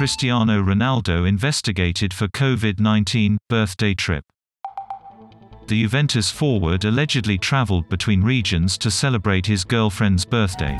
Cristiano Ronaldo investigated for COVID-19, birthday trip. The Juventus forward allegedly traveled between regions to celebrate his girlfriend's birthday.